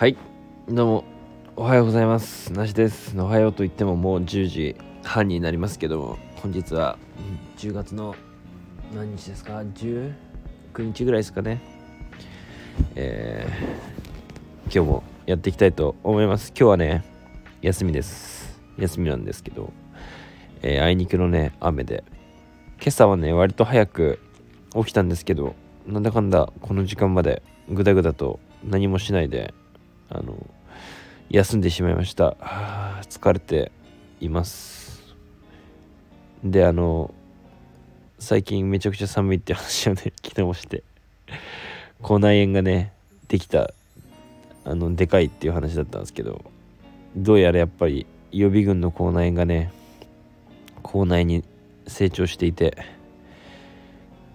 はい。どうもおはようございます。なしです。おはようと言ってももう10時半になりますけども本日は10月の何日ですか？19日ぐらいですかね。えー、今日もやっていきたいと思います。今日はね休みです。休みなんですけど、えー、あいにくのね雨で。今朝はね割と早く起きたんですけどなんだかんだこの時間までぐだぐだと何もしないであの休んでしまいました。疲れています。であの最近めちゃくちゃ寒いって話をね昨日もして。口内炎がねできたあのでかいっていう話だったんですけどどうやらやっぱり予備軍の口内炎がね口内に成長していて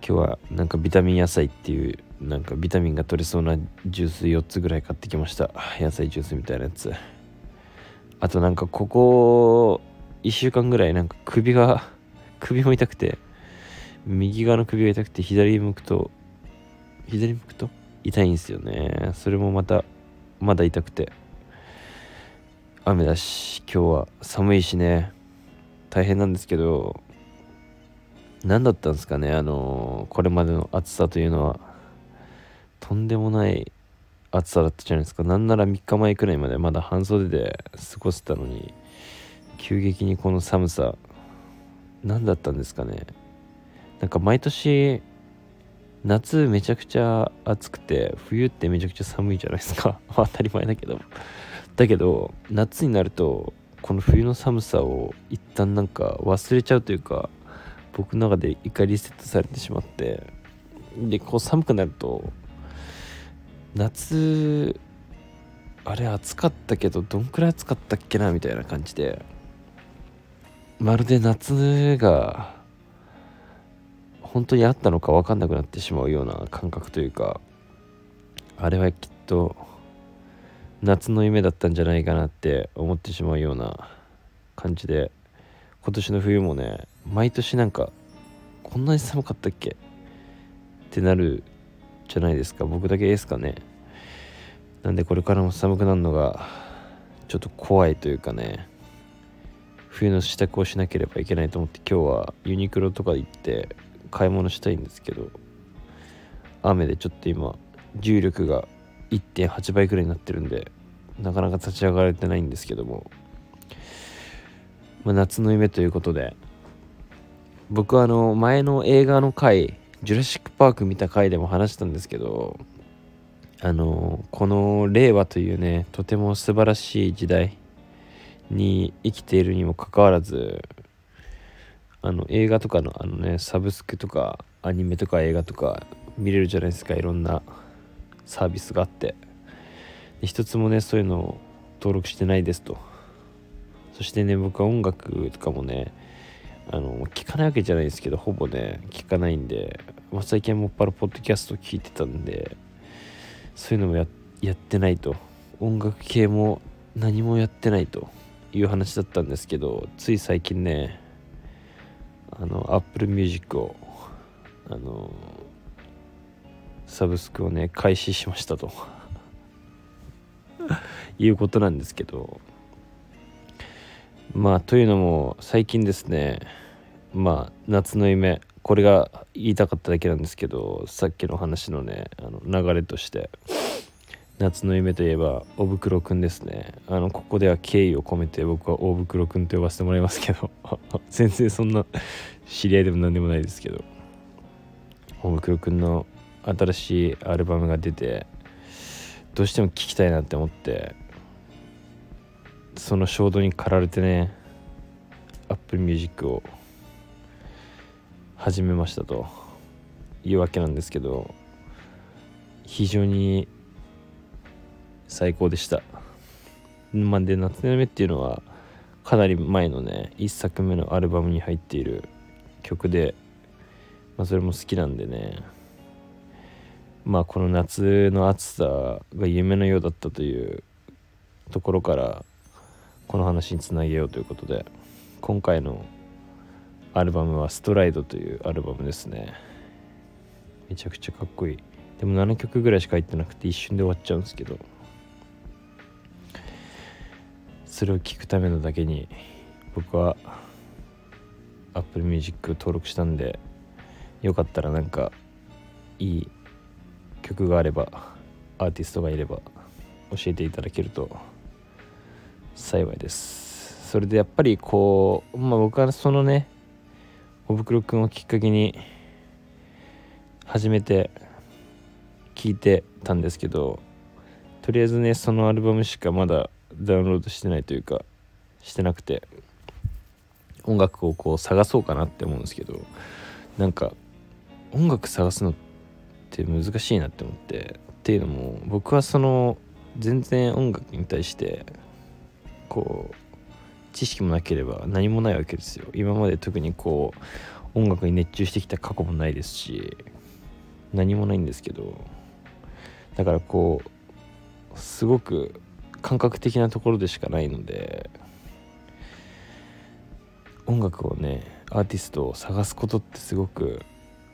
今日はなんかビタミン野菜っていうなんかビタミンが取れそうなジュース4つぐらい買ってきました。野菜ジュースみたいなやつ。あとなんかここ1週間ぐらいなんか首が 首も痛くて右側の首が痛くて左向くと左向くと？痛いんですよね。それもまたまだ痛くて。雨だし今日は寒いしね。大変なんですけど何だったんですかね？あのこれまでの暑さというのは。とんでもない暑さだったじゃないですか。なんなら3日前くらいまでまだ半袖で過ごせたのに急激にこの寒さ何だったんですかね。なんか毎年夏めちゃくちゃ暑くて冬ってめちゃくちゃ寒いじゃないですか。当たり前だけど。だけど夏になるとこの冬の寒さを一旦なんか忘れちゃうというか僕の中で一回リセットされてしまってでこう寒くなると夏あれ暑かったけどどんくらい暑かったっけなみたいな感じでまるで夏が本当にあったのか分かんなくなってしまうような感覚というかあれはきっと夏の夢だったんじゃないかなって思ってしまうような感じで今年の冬もね毎年なんかこんなに寒かったっけってなるじゃないですか。僕だけですかね。なんでこれからも寒くなるのがちょっと怖いというかね。冬の支度をしなければいけないと思って今日はユニクロとか行って買い物したいんですけど雨でちょっと今重力が1.8倍くらいになってるんでなかなか立ち上がれてないんですけども、まあ、夏の夢ということで僕はあの前の映画の回ジュラシック・パーク見た回でも話したんですけどあのこの令和というねとても素晴らしい時代に生きているにもかかわらずあの映画とかのあのねサブスクとかアニメとか映画とか見れるじゃないですかいろんなサービスがあって。で一つもねそういうのを登録してないですと。そしてね僕は音楽とかもねあの聞かないわけじゃないですけどほぼね聞かないんで、まあ、最近もっぱらポッドキャスト聞いてたんでそういうのもややってないと音楽系も何もやってないという話だったんですけどつい最近ねあの Apple Music をあのサブスクをね開始しましたと。いうことなんですけどまあというのも最近ですねまあ夏の夢これが言いたかっただけなんですけどさっきの話のねあの流れとして夏の夢といえばおぶくろくんですね。あのここでは敬意を込めて僕は大袋くんと呼ばせてもらいますけど 全然そんな知り合いでも何でもないですけど大袋くんの新しいアルバムが出てどうしても聴きたいなって思ってその衝動に駆られてね Apple Music を始めましたというわけなんですけど非常に最高でした。まあで夏の夢っていうのはかなり前のね1作目のアルバムに入っている曲で、まあ、それも好きなんでねまあこの夏の暑さが夢のようだったというところからこの話につなげようということで今回のアルバムは「ストライド」というアルバムですね。めちゃくちゃかっこいい。でも7曲ぐらいしか入ってなくて一瞬で終わっちゃうんですけど。それを聞くためのだけに僕は Apple Music 登録したんでよかったらなんかいい曲があればアーティストがいれば教えていただけると幸いです。それでやっぱりこうまあ僕はそのねおふくろくんをきっかけに初めて聞いてたんですけどとりあえずねそのアルバムしかまだダウンロードしてないというかしてなくて音楽をこう探そうかなって思うんですけどなんか音楽探すのって難しいなって思ってっていうのも僕はその全然音楽に対してこう知識もなければ何もないわけですよ。今まで特にこう音楽に熱中してきた過去もないですし何もないんですけど。だからこうすごく感覚的なところでしかないので音楽をねアーティストを探すことってすごく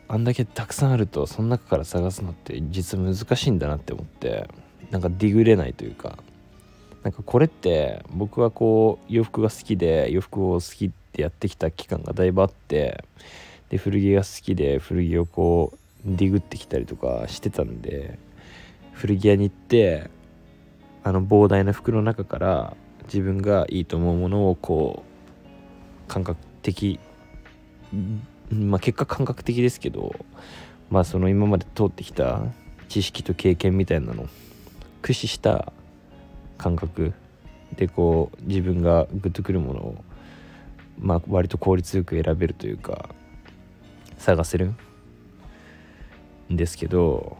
あんだけたくさんあるとその中から探すのって実は難しいんだなって思ってなんかディグれないというかなんかこれって僕はこう洋服が好きで洋服を好きってやってきた期間がだいぶあってで古着が好きで古着をこうディグってきたりとかしてたんで古着屋に行ってあの膨大な服の中から自分がいいと思うものをこう感覚的まあ結果感覚的ですけどまあその今まで通ってきた知識と経験みたいなの駆使した感覚でこう自分がグッとくるものをまあ割と効率よく選べるというか探せるんですけど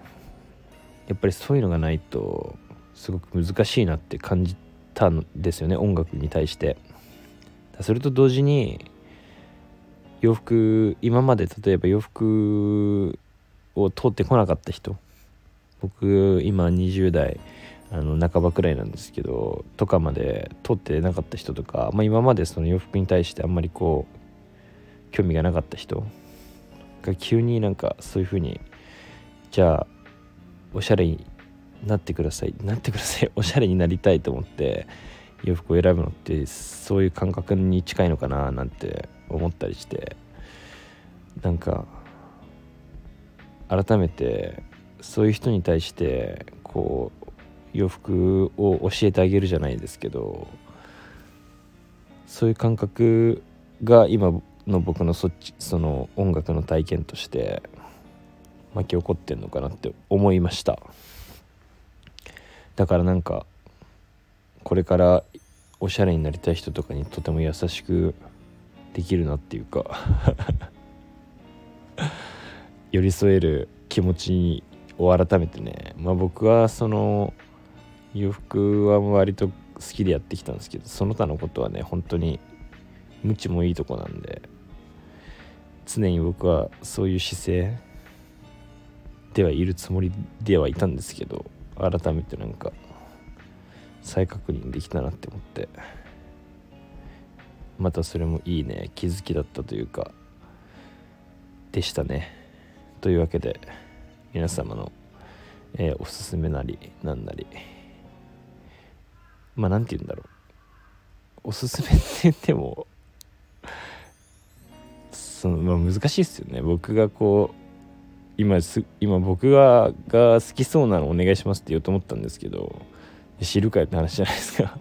やっぱりそういうのがないとすごく難しいなって感じたんですよね音楽に対して。それと同時に洋服今まで例えば洋服を通ってこなかった人僕今20代あの半ばくらいなんですけどとかまで通ってなかった人とか、まあ、今までその洋服に対してあんまりこう興味がなかった人が急になんかそういう風にじゃあおしゃれになってくださいなってください おしゃれになりたいと思って洋服を選ぶのってそういう感覚に近いのかななんて思ったりしてなんか改めてそういう人に対してこう洋服を教えてあげるじゃないですけどそういう感覚が今の僕のそっちその音楽の体験として巻き起こってんのかなって思いました。だからなんかこれからおしゃれになりたい人とかにとても優しくできるなっていうか 寄り添える気持ちを改めてねまあ僕はその洋服は割と好きでやってきたんですけどその他のことはね本当に無知もいいとこなんで常に僕はそういう姿勢ではいるつもりではいたんですけど改めてなんか再確認できたなって思ってまたそれもいいね気づきだったというかでしたね。というわけで皆様の、えー、おすすめなりなんなりまあ何て言うんだろう。おすすめって言ってもその、まあ、難しいっすよね。僕がこう今す今僕がが好きそうなのお願いしますって言おうと思ったんですけど知るかよって話じゃないですか。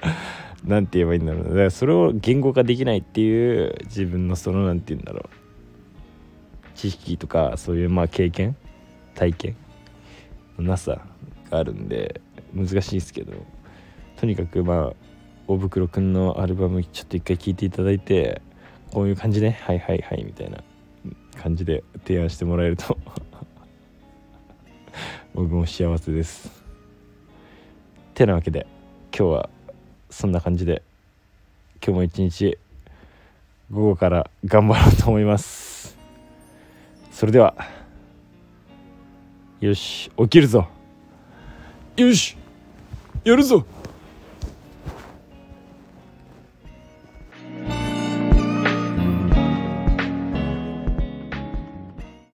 なんて言えばいいんだろう。だからそれを言語化できないっていう自分のその何て言うんだろう。知識とかそういうまあ経験体験のなさがあるんで難しいですけど。とにかくまあ大袋くんのアルバムちょっと一回聴いていただいてこういう感じで、はいはいはいみたいな感じで提案してもらえると 僕も幸せです。てなわけで今日はそんな感じで今日も一日午後から頑張ろうと思います。それではよし起きるぞ。よしやるぞ。